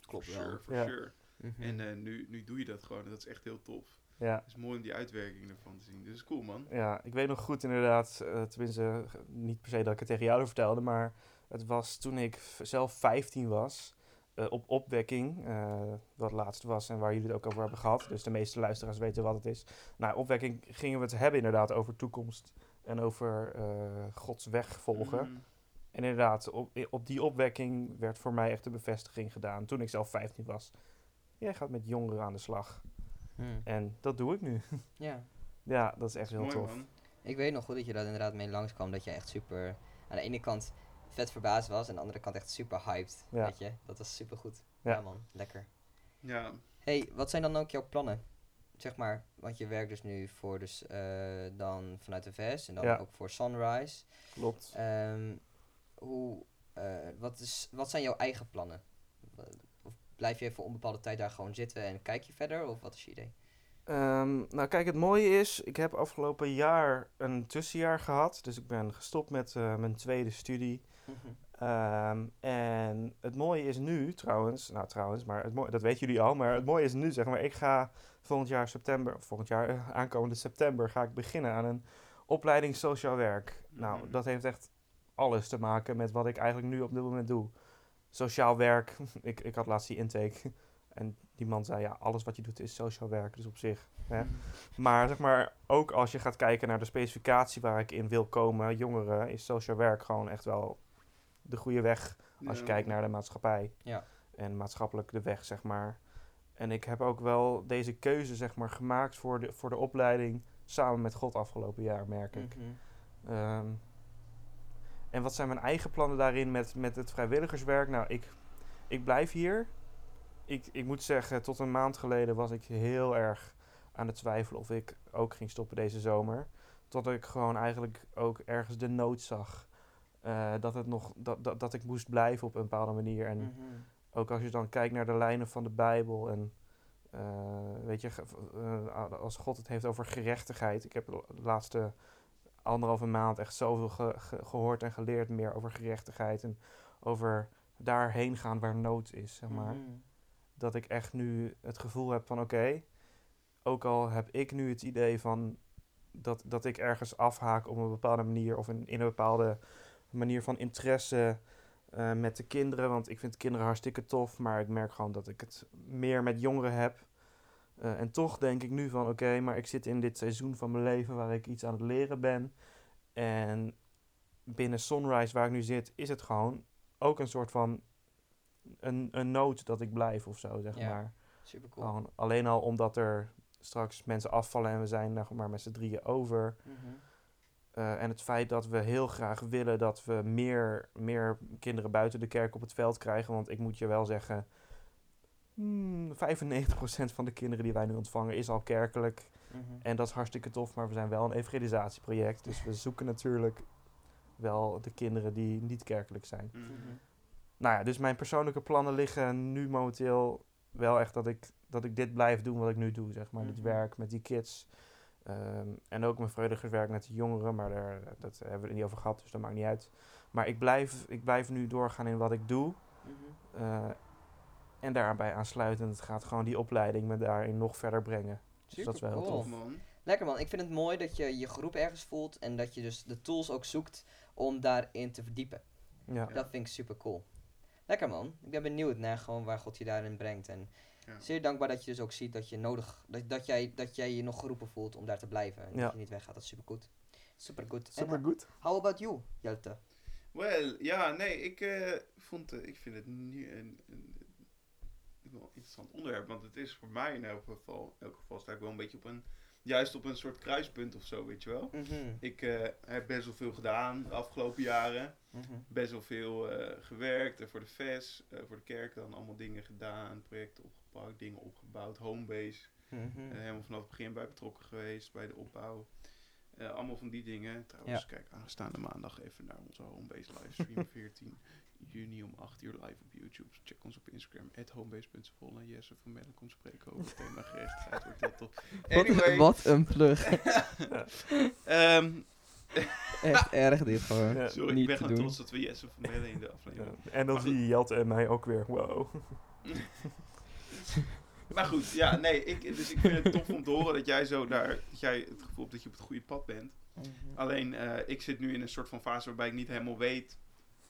Klopt for sure, for Ja. sure. Mhm. En eh, nu, nu doe je dat gewoon. en Dat is echt heel tof. Ja. Het is mooi om die uitwerking ervan te zien. Dus is cool, man. Ja, ik weet nog goed inderdaad, eh, tenminste niet per se dat ik het tegen jou vertelde, maar het was toen ik zelf 15 was, eh, op opwekking, wat laatst was en waar jullie het ook over hebben gehad, dus de meeste luisteraars weten wat het is. Nou, opwekking gingen we het hebben inderdaad over toekomst en over Gods weg volgen. Mhm. En inderdaad, op, op die opwekking werd voor mij echt de bevestiging gedaan toen ik zelf 15 was. Jij gaat met jongeren aan de slag. Mhm. En dat doe ik nu. Ja. ja, dat is echt heel Mooi, tof. man. Ik weet nog goed dat je daar inderdaad mee langskwam. Dat je echt super. Aan de ene kant vet verbaasd was. En aan de andere kant echt super hyped. Ja. Weet je? Dat was super goed. Ja. Ja. man, lekker. Ja, hey, wat zijn dan ook jouw plannen? Zeg maar, want je werkt dus nu voor dus eh, dan vanuit de VS en dan Ja. ook voor Sunrise. Klopt. Ehm, hoe, eh, wat, is, wat zijn jouw eigen plannen? Blijf je voor onbepaalde tijd daar gewoon zitten en kijk je verder? Of wat is je idee? Ehm, nou, kijk, het mooie is, ik heb afgelopen jaar een tussenjaar gehad. Dus ik ben gestopt met eh, mijn tweede studie. Ehm, en het mooie is nu, trouwens, nou trouwens, maar het mooie, dat weten jullie al, maar het mooie is nu, zeg maar, ik ga volgend jaar september, volgend jaar aankomende september, ga ik beginnen aan een opleiding sociaal werk. Nou, Mhm. dat heeft echt alles te maken met wat ik eigenlijk nu op dit moment doe. Sociaal werk, ik, ik had laatst die intake en die man zei, ja, alles wat je doet is sociaal werk, dus op zich. Hè? Maar zeg maar, ook als je gaat kijken naar de specificatie waar ik in wil komen, jongeren, is sociaal werk gewoon echt wel de goede weg als je kijkt naar de maatschappij. Ja. en maatschappelijk de weg, zeg maar. En ik heb ook wel deze keuze, zeg maar, gemaakt voor de, voor de opleiding samen met God afgelopen jaar, merk ik. Mhm. Ehm, en wat zijn mijn eigen plannen daarin met, met het vrijwilligerswerk? Nou, ik, ik blijf hier. Ik, ik moet zeggen, tot een maand geleden was ik heel erg aan het twijfelen of ik ook ging stoppen deze zomer. Tot ik gewoon eigenlijk ook ergens de nood zag. eh, dat, het nog, dat, dat, dat ik moest blijven op een bepaalde manier. En Mhm. ook als je dan kijkt naar de lijnen van de Bijbel en eh, weet je, eh, als God het heeft over gerechtigheid. Ik heb de laatste anderhalve maand echt zoveel ge- ge- gehoord en geleerd meer over gerechtigheid en over daarheen gaan waar nood is, zeg maar. Mhm. Dat ik echt nu het gevoel heb van oké, ook al heb ik nu het idee van dat, dat ik ergens afhaak op een bepaalde manier of in, in een bepaalde manier van interesse eh, met de kinderen. Want ik vind kinderen hartstikke tof, maar ik merk gewoon dat ik het meer met jongeren heb. Eh, en toch denk ik nu van oké, maar ik zit in dit seizoen van mijn leven waar ik iets aan het leren ben. En binnen Sunrise, waar ik nu zit, is het gewoon ook een soort van een, een nood dat ik blijf of zo, zeg Ja. maar. Super cool. Gewoon alleen al omdat er straks mensen afvallen en we zijn nog maar met z'n drieën over. Mhm. Eh, en het feit dat we heel graag willen dat we meer, meer kinderen buiten de kerk op het veld krijgen. Want ik moet je wel zeggen, hmm, 95% van de kinderen die wij nu ontvangen is al kerkelijk. Mhm. En dat is hartstikke tof, maar we zijn wel een evangelisatieproject. Dus we zoeken natuurlijk wel de kinderen die niet kerkelijk zijn. Mhm. Nou ja, dus mijn persoonlijke plannen liggen nu momenteel wel echt dat ik, dat ik dit blijf doen wat ik nu doe, zeg maar. Dit Mhm. werk met die kids. Ehm, en ook mijn vrijwilligerswerk met de jongeren, maar daar, dat hebben we het niet over gehad, dus dat maakt niet uit. Maar ik blijf, ik blijf nu doorgaan in wat ik doe. Mhm. Eh, en daarbij aansluitend het gaat gewoon die opleiding me daarin nog verder brengen. Dus dat is wel heel tof. Man. Lekker man, ik vind het mooi dat je je groep ergens voelt en dat je dus de tools ook zoekt om daarin te verdiepen. Ja. Dat vind ik super cool. Lekker man, ik ben benieuwd naar gewoon waar God je daarin brengt. En Ja. zeer dankbaar dat je dus ook ziet dat je nodig, dat, dat, jij, dat jij je nog geroepen voelt om daar te blijven. En Ja. dat je niet weggaat, dat is super goed. Super goed. Super goed. How about you, Jelte? Wel, ja, nee, ik eh, vond, eh, ik vind het nu een, een, een wel interessant onderwerp, want het is voor mij in elk geval, in elk geval sta ik wel een beetje op een, juist op een soort kruispunt of zo, weet je wel. Mhm, Ik eh, heb best wel veel gedaan de afgelopen jaren. mhm, Best wel veel eh, gewerkt. En voor de VES, eh, voor de kerk dan allemaal dingen gedaan. Projecten opgepakt, dingen opgebouwd. Homebase. mhm. Eh, helemaal vanaf het begin bij betrokken geweest. Bij de opbouw. Eh, allemaal van die dingen. Trouwens, kijk aanstaande maandag even naar onze Homebase livestream. 14 juni om 8 uur live op YouTube. Check ons op Instagram. Homebase.vol. En Jesse van Mellen komt spreken over het thema gerechtigheid. Wordt heel tof. Anyway. Wat een plug. ehm, Echt erg dit gewoon. Ja. sorry, Niet ik ben te gewoon doen. trots dat we Jesse van Mellen in de aflevering Ja. En dan zie je en mij ook weer. Wow. Maar goed, ja, nee, ik, dus ik vind het tof om te horen dat jij zo daar, dat jij het gevoel hebt dat je op het goede pad bent. Mhm. Alleen, eh, ik zit nu in een soort van fase waarbij ik niet helemaal weet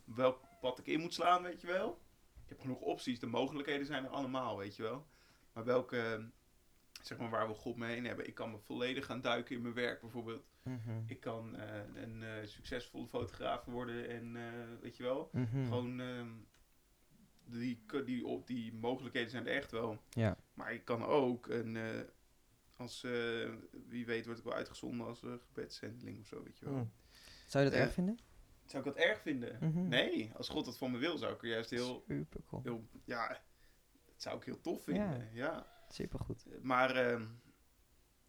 welk pad ik in moet slaan, weet je wel. Ik heb genoeg opties, de mogelijkheden zijn er allemaal, weet je wel. Maar welke, zeg maar, waar we God mee heen hebben. Ik kan me volledig gaan duiken in mijn werk bijvoorbeeld. Mhm. Ik kan eh, een eh, succesvolle fotograaf worden en, eh, weet je wel. Mhm. Gewoon, ehm, die, die, op die mogelijkheden zijn er echt wel. Ja. Maar ik kan ook een, als, wie weet word ik wel uitgezonden als uh, of zo, weet je wel. Hmm. Zou je dat erg vinden? Zou ik dat erg vinden? Mhm. Nee, als God dat van me wil, zou ik er juist heel, Super cool. heel ja, dat zou ik heel tof vinden, ja. Super goed. Maar, ehm,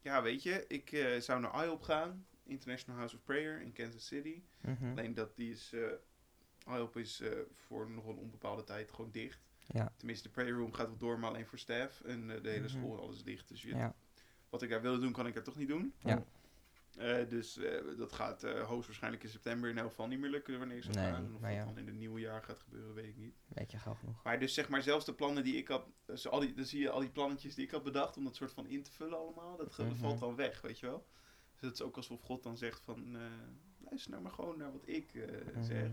ja, weet je, ik eh, zou naar IOP gaan, International House of Prayer in Kansas City. Mhm. Alleen dat die is, eh IOP is eh, voor nog een onbepaalde tijd gewoon dicht. Ja. Tenminste, de prayer room gaat wel door, maar alleen voor staff. En eh, de hele Mhm. school en alles is dicht. Dus je, Ja. wat ik daar wilde doen, kan ik daar toch niet doen. Ja. Eh, dus eh, dat gaat eh, hoogstwaarschijnlijk in september in elk geval niet meer lukken wanneer Nee, gaan. Of ja. dan in het nieuwe jaar gaat gebeuren, weet ik niet. Weet je gauw genoeg. Maar dus zeg maar zelfs de plannen die ik had, dus al die, dan zie je al die plannetjes die ik had bedacht om dat soort van in te vullen allemaal, dat, dat Mhm. valt dan weg, weet je wel. Dus het is ook alsof God dan zegt van, luister nou maar gewoon naar wat ik Mhm. zeg.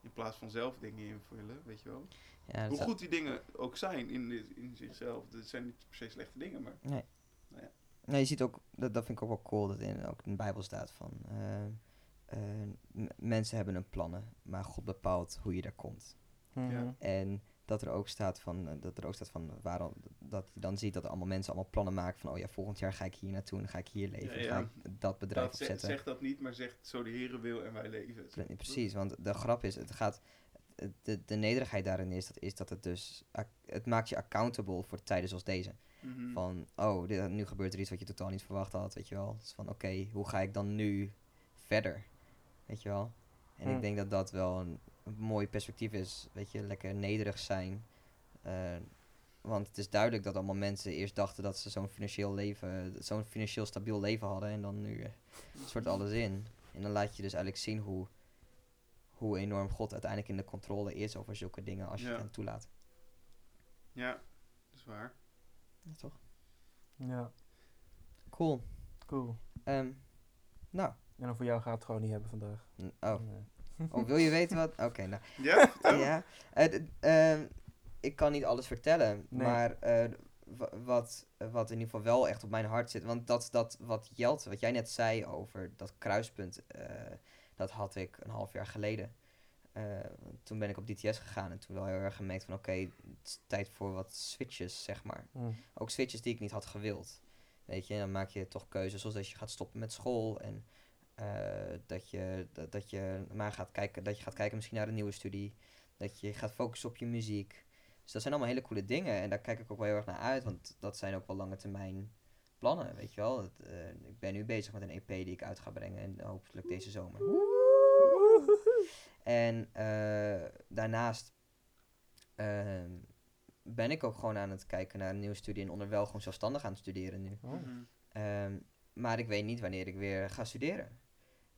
In plaats van zelf dingen invullen, weet je wel. Ja, dat Hoe goed die dingen ook zijn in, in zichzelf. Het zijn niet per se slechte dingen, maar... Nee, je ziet ook, dat, dat vind ik ook wel cool, dat in, ook in de Bijbel staat van... eh, eh, mensen hebben een plannen, maar God bepaalt hoe je daar komt. Mhm. Ja. En dat er ook staat van, eh, dat er ook staat van waarom, dat je dan ziet dat er allemaal mensen allemaal plannen maken van, oh ja, volgend jaar ga ik hier naartoe en dan ga ik hier leven, Ja, ga ik dat bedrijf Dat opzetten. zeg dat niet, maar zeg zo de heren wil en wij leven. Pre- Precies, want de grap is, het gaat, de, de nederigheid daarin is dat, is dat het dus, het maakt je accountable voor tijden zoals deze. Mhm. Van, oh, dit, nu gebeurt er iets wat je totaal niet verwacht had, weet je wel. Het is van, oké, hoe ga ik dan nu verder, weet je wel. En ik denk dat dat wel een, een mooi perspectief is, weet je, lekker nederig zijn. Eh, want het is duidelijk dat allemaal mensen eerst dachten dat ze zo'n financieel leven, zo'n financieel stabiel leven hadden. En dan nu eh, stort alles in. En dan laat je dus eigenlijk zien hoe, hoe enorm God uiteindelijk in de controle is over zulke dingen als je Ja. het toelaat. Ja, dat is waar. Ja, toch? Ja, Cool. cool. Ehm, nou, En over jou gaat het gewoon niet hebben vandaag. n- oh. Nee. oh, wil je weten wat? Oké, nou. Ja. Ja, eh, ehm, ik kan niet alles vertellen, Nee. maar eh, wa- wat, wat in ieder geval wel echt op mijn hart zit, want dat, dat wat Jelte, wat jij net zei over dat kruispunt, eh, dat had ik een half jaar geleden. Eh, toen ben ik op DTS gegaan en toen wel heel erg gemerkt van oké, het is tijd voor wat switches, zeg maar. Hm. Ook switches die ik niet had gewild. Weet je, dan maak je toch keuzes zoals dat je gaat stoppen met school en eh, dat, je, dat, dat je maar gaat kijken, dat je gaat kijken misschien naar een nieuwe studie. Dat je gaat focussen op je muziek. Dus dat zijn allemaal hele coole dingen en daar kijk ik ook wel heel erg naar uit, want dat zijn ook wel lange termijn plannen, weet je wel. Het, eh, ik ben nu bezig met een EP die ik uit ga brengen en hopelijk deze zomer. En eh, daarnaast ehm, ben ik ook gewoon aan het kijken naar een nieuwe studie en onderwijl gewoon zelfstandig aan het studeren nu. Oh. Mhm. Ehm, maar ik weet niet wanneer ik weer ga studeren.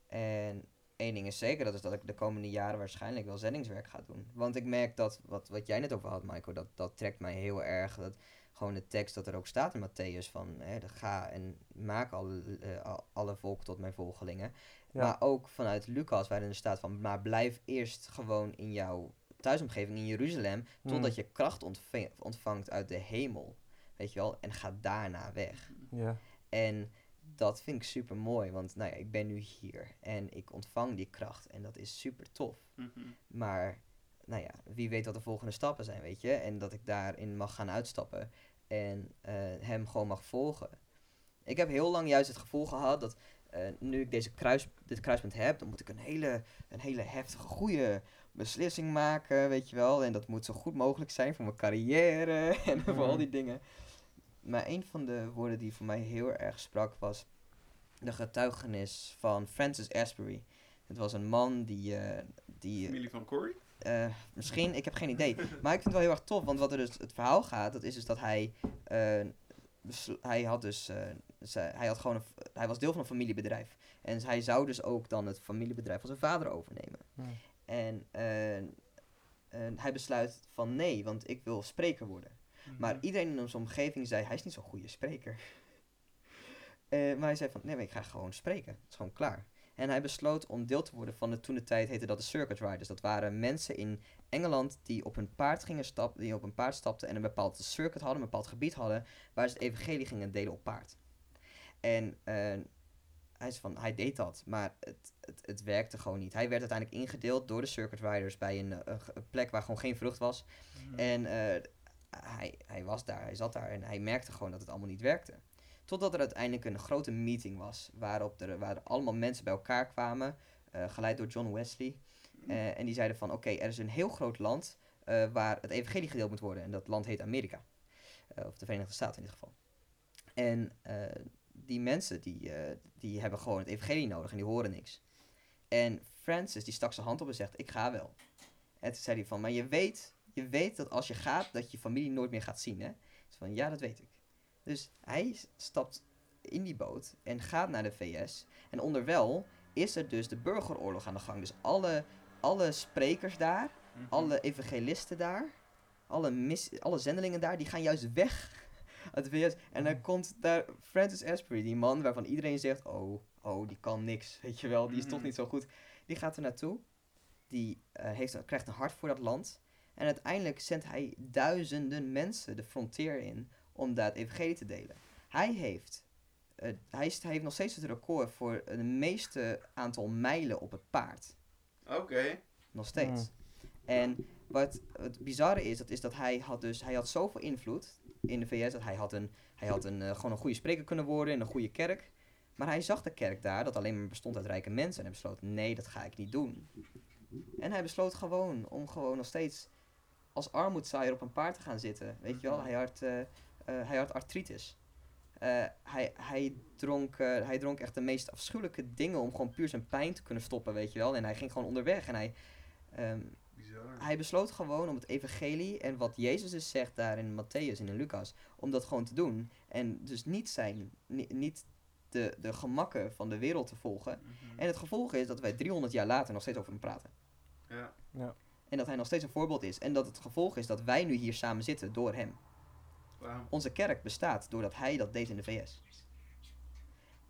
En één ding is zeker, dat is dat ik de komende jaren waarschijnlijk wel zendingswerk ga doen. Want ik merk dat, wat, wat jij net over had, Michael, dat, dat trekt mij heel erg. Dat gewoon de tekst dat er ook staat in Matthäus van, hè, de ga en maak alle, eh, al- alle volken tot mijn volgelingen. Ja. Maar ook vanuit Lucas, waarin er staat van, maar blijf eerst gewoon in jouw thuisomgeving in Jeruzalem, totdat je kracht ontvangt uit de hemel. Weet je wel, en ga daarna weg. Ja. En dat vind ik super mooi, want nou ja, ik ben nu hier en ik ontvang die kracht en dat is super tof. Mhm. Maar nou ja, wie weet wat de volgende stappen zijn, weet je? En dat ik daarin mag gaan uitstappen en eh, hem gewoon mag volgen. Ik heb heel lang juist het gevoel gehad dat eh, nu ik deze kruis, dit kruispunt heb, dan moet ik een hele, een hele heftige, goede beslissing maken, weet je wel. En dat moet zo goed mogelijk zijn voor mijn carrière en voor al die dingen. Maar een van de woorden die voor mij heel erg sprak was de getuigenis van Francis Asbury. Het was een man die, eh, die Familie van Corey? eh, misschien, ik heb geen idee. Maar ik vind het wel heel erg tof, want wat er dus het verhaal gaat, dat is dus dat hij, eh, hij had dus, eh, hij had gewoon, een, hij was deel van een familiebedrijf. En hij zou dus ook dan het familiebedrijf van zijn vader overnemen. En eh, eh, hij besluit van nee, want ik wil spreker worden. Maar Mhm. iedereen in zijn omgeving zei, hij is niet zo'n goede spreker. Eh, maar hij zei van, nee, maar ik ga gewoon spreken. Het is gewoon klaar. En hij besloot om deel te worden van de toen de tijd heette dat de Circuit Riders. Dat waren mensen in Engeland die op een paard gingen stappen, die op een paard stapten en een bepaald circuit hadden, een bepaald gebied hadden, waar ze het evangelie gingen delen op paard. En eh, hij, is van, hij deed dat, maar het, het, het werkte gewoon niet. Hij werd uiteindelijk ingedeeld door de Circuit Riders bij een, eh, een plek waar gewoon geen vrucht was. Mhm. En eh, hij, hij was daar, hij zat daar en hij merkte gewoon dat het allemaal niet werkte. Totdat er uiteindelijk een grote meeting was, waarop er, waar allemaal mensen bij elkaar kwamen, geleid door John Wesley. Eh, en die zeiden van, oké, er is een heel groot land eh, waar het evangelie gedeeld moet worden. En dat land heet Amerika. Eh, of de Verenigde Staten in dit geval. En die mensen, die, die hebben gewoon het evangelie nodig en die horen niks. En Francis, die stak zijn hand op en zegt, ik ga wel. En toen zei hij van, maar je weet, je weet dat als je gaat, dat je familie nooit meer gaat zien, hè? Dus van, ja, dat weet ik. Dus hij stapt in die boot en gaat naar de VS. En onderwel is er dus de burgeroorlog aan de gang. Dus alle, alle sprekers daar, Mhm. alle evangelisten daar, alle, mis, alle zendelingen daar, die gaan juist weg uit de VS. En dan komt daar Francis Asbury, die man waarvan iedereen zegt, oh, oh, die kan niks, weet je wel, die is toch Mhm. niet zo goed. Die gaat er naartoe, die eh, heeft, krijgt een hart voor dat land. En uiteindelijk zendt hij duizenden mensen de frontier in om daar het evangelie te delen. Hij heeft, eh, hij, is, hij heeft nog steeds het record voor het meeste aantal mijlen op het paard. Oké. Nog steeds. Mm. En wat het bizarre is, dat is dat hij had dus, hij had zoveel invloed in de VS, dat hij had, een, hij had een, eh, gewoon een goede spreker kunnen worden in een goede kerk. Maar hij zag de kerk daar, dat alleen maar bestond uit rijke mensen. En hij besloot, nee, dat ga ik niet doen. En hij besloot gewoon om gewoon nog steeds als armoedzaaier op een paard te gaan zitten. Weet je wel, hij had, eh, eh, hij had artritis. Eh, hij, hij, dronk, eh, hij dronk echt de meest afschuwelijke dingen om gewoon puur zijn pijn te kunnen stoppen, weet je wel. En hij ging gewoon onderweg en hij, ehm, hij besloot gewoon om het evangelie en wat Jezus dus zegt daar in Matthäus en in Lucas, om dat gewoon te doen. En dus niet zijn, ni- niet de, de gemakken van de wereld te volgen. Mhm. En het gevolg is dat wij 300 jaar later nog steeds over hem praten. Ja. En dat hij nog steeds een voorbeeld is. En dat het gevolg is dat wij nu hier samen zitten door hem. Onze kerk bestaat doordat hij dat deed in de VS.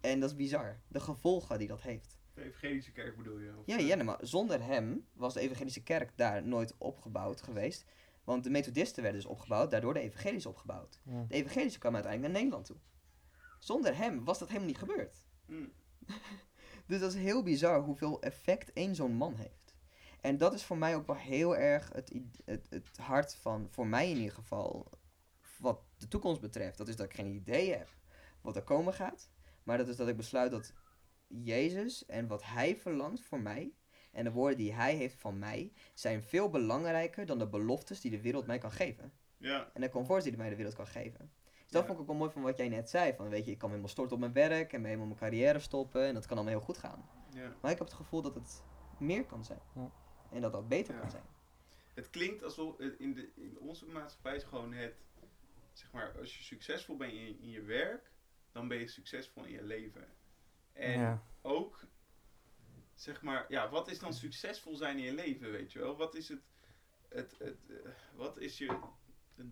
En dat is bizar. De gevolgen die dat heeft. De evangelische kerk bedoel je? Of, Ja, eh, ja, nee, maar zonder hem was de evangelische kerk daar nooit opgebouwd geweest. Want de methodisten werden dus opgebouwd, daardoor de evangelische opgebouwd. Ja. De evangelische kwam uiteindelijk naar Nederland toe. Zonder hem was dat helemaal niet gebeurd. mm, Dus dat is heel bizar hoeveel effect één zo'n man heeft. En dat is voor mij ook wel heel erg het, het, het hart van, voor mij in ieder geval, de toekomst betreft. Dat is dat ik geen idee heb wat er komen gaat. Maar dat is dat ik besluit dat Jezus en wat Hij verlangt voor mij en de woorden die Hij heeft van mij, zijn veel belangrijker dan de beloftes die de wereld mij kan geven. Ja. En de comforts die mij de wereld kan geven. Dus dat Ja. vond ik ook wel mooi van wat jij net zei. Van weet je, ik kan helemaal storten op mijn werk en helemaal mijn carrière stoppen en dat kan allemaal heel goed gaan. ja. Maar ik heb het gevoel dat het meer kan zijn. Ja. En dat dat beter Ja. kan zijn. Het klinkt alsof in, de, in onze maatschappij is gewoon het, zeg maar, als je succesvol bent in, in je werk, dan ben je succesvol in je leven. En Ja. ook, zeg maar, ja, wat is dan succesvol zijn in je leven, weet je wel? Wat is het, het, het eh, wat is je,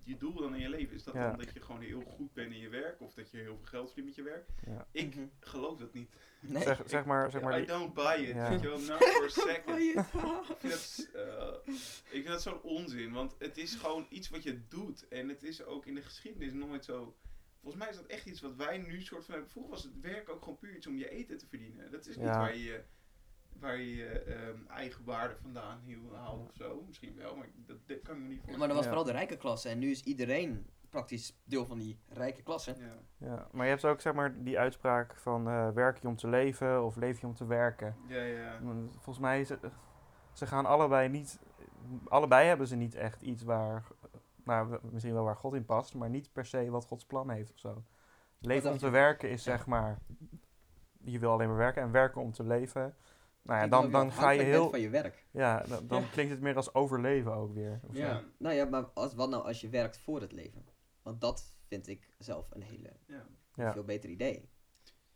je doel dan in je leven? Is dat Ja. dan dat je gewoon heel goed bent in je werk of dat je heel veel geld verdient met je werk? Ja. Ik Mhm. geloof dat niet. Nee. Zeg, zeg maar, zeg maar I don't buy it, Ja. weet je wel, not for a second. Ik vind dat, eh, ik vind dat zo'n onzin, want het is gewoon iets wat je doet. En het is ook in de geschiedenis nooit zo... Volgens mij is dat echt iets wat wij nu soort van hebben. Vroeger was het werk ook gewoon puur iets om je eten te verdienen. Dat is niet Ja. waar je waar je je ehm, eigen waarde vandaan hiel- haalt of zo. Misschien wel, maar dat, dat kan ik me niet Ja, voorstellen. maar dat was Ja. vooral de rijke klasse. En nu is iedereen praktisch deel van die rijke klasse. Ja. ja. Maar je hebt ook zeg maar die uitspraak van eh, werk je om te leven of leef je om te werken. Ja, ja. Want Volgens mij is het, ze gaan allebei niet, allebei hebben ze niet echt iets waar, nou misschien wel waar God in past, maar niet per se wat Gods plan heeft of zo. Leven om te werken is Ja. zeg maar, je wil alleen maar werken en werken om te leven. Nou ja, dan, dan dat ga je heel, van je werk. ja, dan, dan Ja. klinkt het meer als overleven ook weer. Ja. Nou ja, maar als, wat nou als je werkt voor het leven? Want dat vind ik zelf een hele ja. Ja. veel beter idee.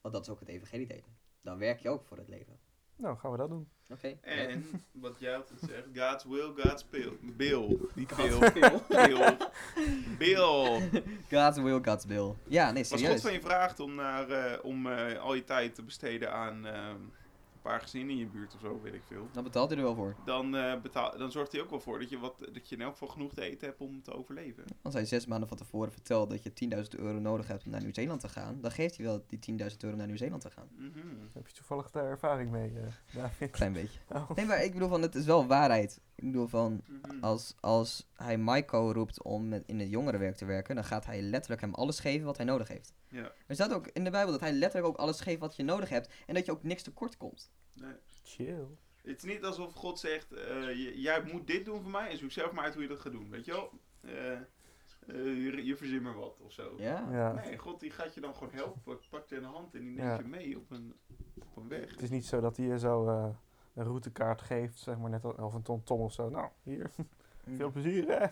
Want dat is ook het evangelie delen. Dan werk je ook voor het leven. Nou, gaan we dat doen. Oké. En wat jij altijd zegt, God's will, God's bill. Bill. Niet God's Bill. Bill. Bill. God's will, God's bill. Ja, nee, Als God serieus. van je vraagt om, naar, eh, om eh, al je tijd te besteden aan ehm, paar gezinnen in je buurt of zo, weet ik veel. Dan betaalt hij er wel voor. Dan, eh, betaal, dan zorgt hij ook wel voor dat je, wat, dat je in elk geval genoeg te eten hebt om te overleven. Als hij zes maanden van tevoren vertelt dat je 10.000 euro nodig hebt om naar Nieuw-Zeeland te gaan, dan geeft hij wel die 10.000 euro naar Nieuw-Zeeland te gaan. Mhm. Heb je toevallig daar ervaring mee, eh David? Klein beetje. Oh. Nee, maar ik bedoel van, het is wel waarheid. Ik bedoel van, Mhm. als, als hij Maiko roept om met, in het jongerenwerk te werken, dan gaat hij letterlijk hem alles geven wat hij nodig heeft. Ja. Er staat ook in de Bijbel dat hij letterlijk ook alles geeft wat je nodig hebt en dat je ook niks tekort komt. Nee. Chill. Het is niet alsof God zegt, eh, jij moet dit doen voor mij en zoek zelf maar uit hoe je dat gaat doen, weet je wel? Eh, eh, je, je verzin maar wat of zo. Ja. Ja. Nee, God die gaat je dan gewoon helpen, pakt je in de hand en die neemt Ja. je mee op een, op een weg. Het is niet zo dat hij je zo eh, een routekaart geeft, zeg maar net al, of een tom-tom of zo. Nou, hier, veel plezier hè.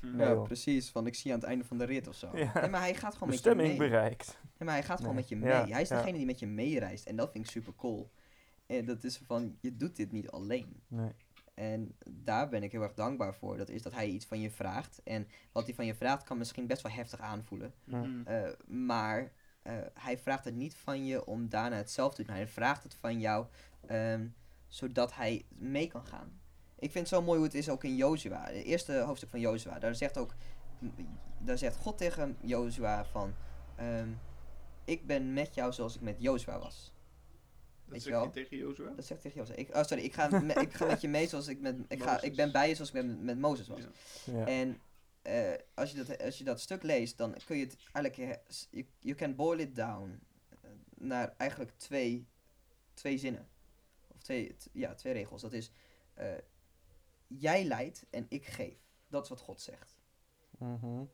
Mhm. Ja, Ja. precies. Van ik zie je aan het einde van de rit of zo. Ja. Nee, maar hij gaat gewoon met je Bestemming mee. bereikt. Nee, maar hij gaat gewoon Nee. met je mee. Ja, Hij is ja. degene die met je meereist. En dat vind ik super cool. En dat is van, je doet dit niet alleen. Nee. En daar ben ik heel erg dankbaar voor. Dat is dat hij iets van je vraagt. En wat hij van je vraagt kan misschien best wel heftig aanvoelen. Mhm. Eh, maar eh, hij vraagt het niet van je om daarna hetzelfde te doen. Hij vraagt het van jou ehm, zodat hij mee kan gaan. Ik vind het zo mooi hoe het is ook in Jozua. Het eerste hoofdstuk van Jozua. Daar zegt ook, daar zegt God tegen Jozua van, ehm, ik ben met jou zoals ik met Jozua was. weet je zeg wel. je tegen Joshua? Dat zeg ik tegen Jozef. Ik, oh, sorry, ik ga, me- ik ga met je mee zoals ik met... Ik, ga, ik ben bij je zoals ik met, met Mozes was. Ja. Ja. En eh, als, je dat, als je dat stuk leest, dan kun je het eigenlijk... eh, You, you can boil it down eh, naar eigenlijk twee, twee zinnen. Twee, ja, twee regels. Dat is, eh, jij leidt en ik geef. Dat is wat God zegt. Mhm.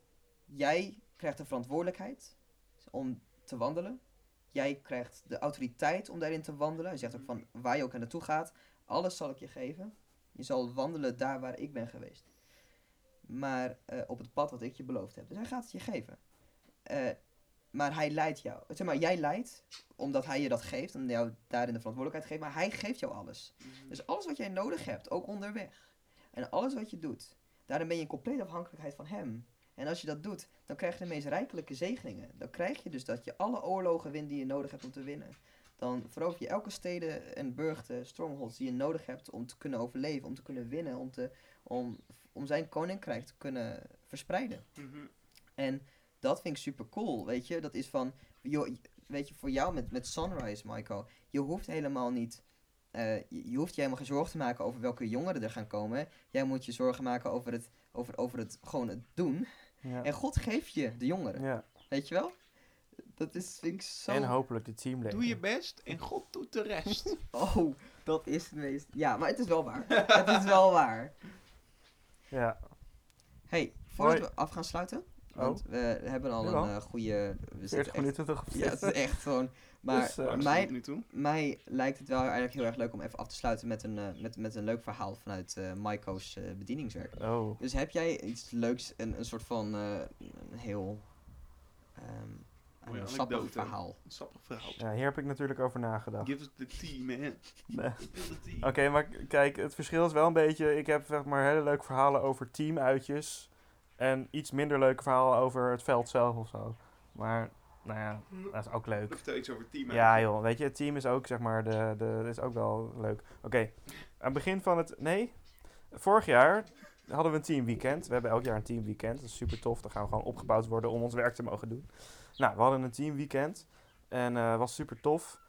Jij krijgt de verantwoordelijkheid om te wandelen. Jij krijgt de autoriteit om daarin te wandelen. Hij zegt ook van waar je ook naartoe gaat. Alles zal ik je geven. Je zal wandelen daar waar ik ben geweest. Maar eh, op het pad wat ik je beloofd heb. Dus hij gaat het je geven. Eh, maar hij leidt jou. Zeg maar, jij leidt omdat hij je dat geeft. En jou daarin de verantwoordelijkheid geeft. Maar hij geeft jou alles. Dus alles wat jij nodig hebt, ook onderweg. En alles wat je doet, daarin ben je in complete afhankelijkheid van hem. En als je dat doet, dan krijg je de meest rijkelijke zegeningen. Dan krijg je dus dat je alle oorlogen wint die je nodig hebt om te winnen. Dan verover je elke steden en burchten, strongholds die je nodig hebt om te kunnen overleven, om te kunnen winnen, om, te, om, om zijn koninkrijk te kunnen verspreiden. Mhm. En dat vind ik super cool, weet je. Dat is van, joh, weet je, voor jou met, met Sunrise, Michael, je hoeft helemaal niet, eh, je, je hoeft je helemaal geen zorgen te maken over welke jongeren er gaan komen. Jij moet je zorgen maken over het, over, over het, gewoon het doen. Ja. En God geeft je de jongeren, ja. weet je wel? Dat is, vind ik zo... En hopelijk de teamleiding. Doe je best en God doet de rest. Oh, dat is het meest... Ja, maar het is wel waar. het is wel waar. Ja. hey, voordat Hoi. we af gaan sluiten, Oh, want we hebben al een eh, goede... We 40 zitten echt, minuten toch ja, het is echt gewoon... Maar Dus, eh, mij, het nu toe? mij lijkt het wel eigenlijk heel erg leuk om even af te sluiten met een, eh, met, met een leuk verhaal vanuit eh Maiko's eh, bedieningswerk. Oh. Dus heb jij iets leuks, een, een soort van eh, een heel ehm een sappig anekdote. verhaal? Een sappig verhaal. Ja, hier heb ik natuurlijk over nagedacht. Give us the tea, man. Nee. Oké, maar k- kijk, het verschil is wel een beetje... Ik heb zeg maar hele leuke verhalen over teamuitjes. En iets minder leuke verhalen over het veld zelf of zo. Maar, nou ja, dat is ook leuk. Vertel iets over team. Ja joh, weet je, het team is ook zeg maar, de, de, is ook wel leuk. Oké, aan het begin van het, nee, vorig jaar hadden we een teamweekend. We hebben elk jaar een teamweekend, dat is super tof. Dan gaan we gewoon opgebouwd worden om ons werk te mogen doen. Nou, we hadden een teamweekend en eh was super tof.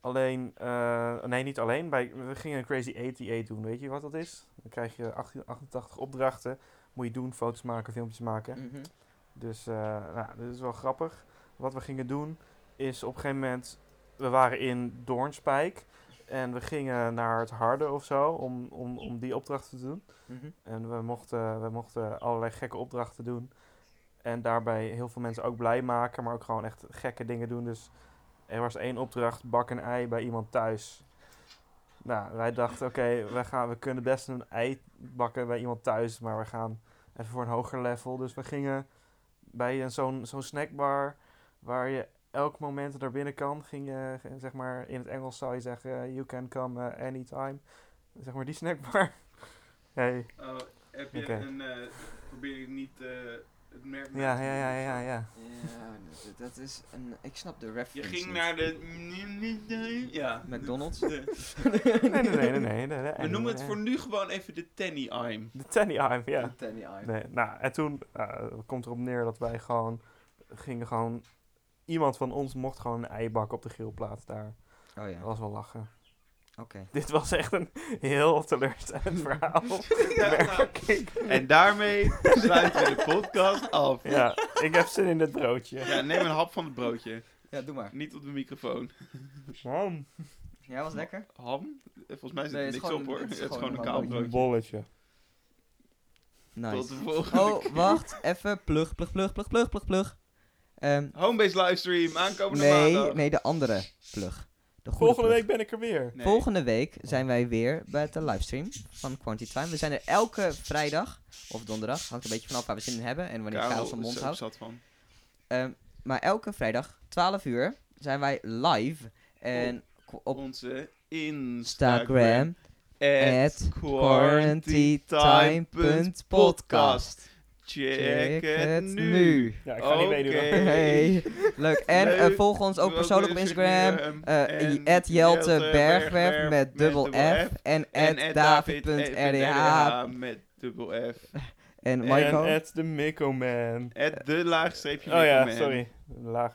Alleen, eh, nee niet alleen, wij, we gingen een Crazy 88 doen, weet je wat dat is? Dan krijg je 1888 opdrachten, moet je doen, foto's maken, filmpjes maken. Mhm. Dus uh, nou, dit is wel grappig. Wat we gingen doen is op een gegeven moment... We waren in Doornspijk. En we gingen naar het Harde of zo om, om, om die opdrachten te doen. Mhm. En we mochten, we mochten allerlei gekke opdrachten doen. En daarbij heel veel mensen ook blij maken, maar ook gewoon echt gekke dingen doen. Dus er was één opdracht, bak een ei bij iemand thuis. Nou, wij dachten, oké, we gaan we kunnen best een ei bakken bij iemand thuis, maar we gaan even voor een hoger level. Dus we gingen bij een zo'n zo'n snackbar waar je elk moment naar binnen kan, ging je, zeg maar, in het Engels zou je zeggen, you can come eh, anytime. Zeg maar die snackbar. Hey. Oh, heb je een... eh, probeer je niet eh, het merk... Ja, ja, ja, ja, ja. Ja, dat- dat is een... Ik snap de Je reference ging niet. naar de... Ja. McDonald's? De- Nee, nee, nee, nee. nee, nee, nee we noemen het voor nu gewoon even de Tenny Aim. De Tenny Arm, ja. Tenny Eye. Nee, nou, en toen uh, komt erop neer dat wij gewoon gingen gewoon... Iemand van ons mocht gewoon een ei bakken op de grillplaats daar. Oh ja, Dat was wel lachen. Oké. Dit was echt een heel teleurstellend verhaal. ik. En daarmee sluiten we de podcast af. Ja, ik heb zin in dit broodje. Ja, neem een hap van het broodje. Ja, doe maar. Niet op de microfoon. Man, Ja, was lekker? Ham? Volgens mij zit Nee, er het is niks gewoon op een- hoor. het Het is is gewoon een een kaal een broodje. bolletje. Tot de Nice. volgende Oh, keer. wacht. Even. Plug, plug, plug, plug, plug, plug, plug. Ehm, Homebase livestream, aankomende nee, maandag. nee, de andere plug. De goede Volgende plug. week ben ik er weer. Nee. Volgende week zijn wij weer bij de livestream van Quantity Time. We zijn er elke vrijdag of donderdag. Hangt een beetje vanaf waar we zin in hebben en wanneer Karel zijn mond houdt. zat van. Ehm, maar elke vrijdag, 12 uur, zijn wij live. En op Onze Instagram. Instagram, At quarantytime.podcast. Check het nu. Ja, ik ga niet meedoen. Hey, leuk. En eh, volg ons ook persoonlijk op Instagram. eh en at Jelte met dubbel F. En En at David.rdh. met dubbel F. En En Michael. at the Miko Man. At de laagstreepje Oh ja, sorry. Laag,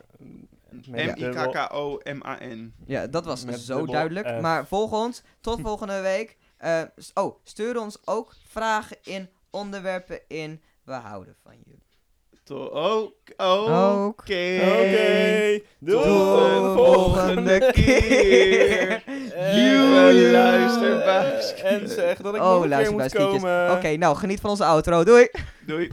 M-I-K-K-O-M-A-N. Ja, dat was Met zo duidelijk. F. Maar volg ons. Tot volgende week. Eh, oh, stuur ons ook vragen in, onderwerpen in. We houden van je. To- ook- Oké. Oké, Tot doei. de volgende keer. Lieve luisterbaas. En zeg dat ik Oh, nog een keer moet luisterbuiskiekjes. komen. Oké, nou geniet van onze outro. Doei! Doei.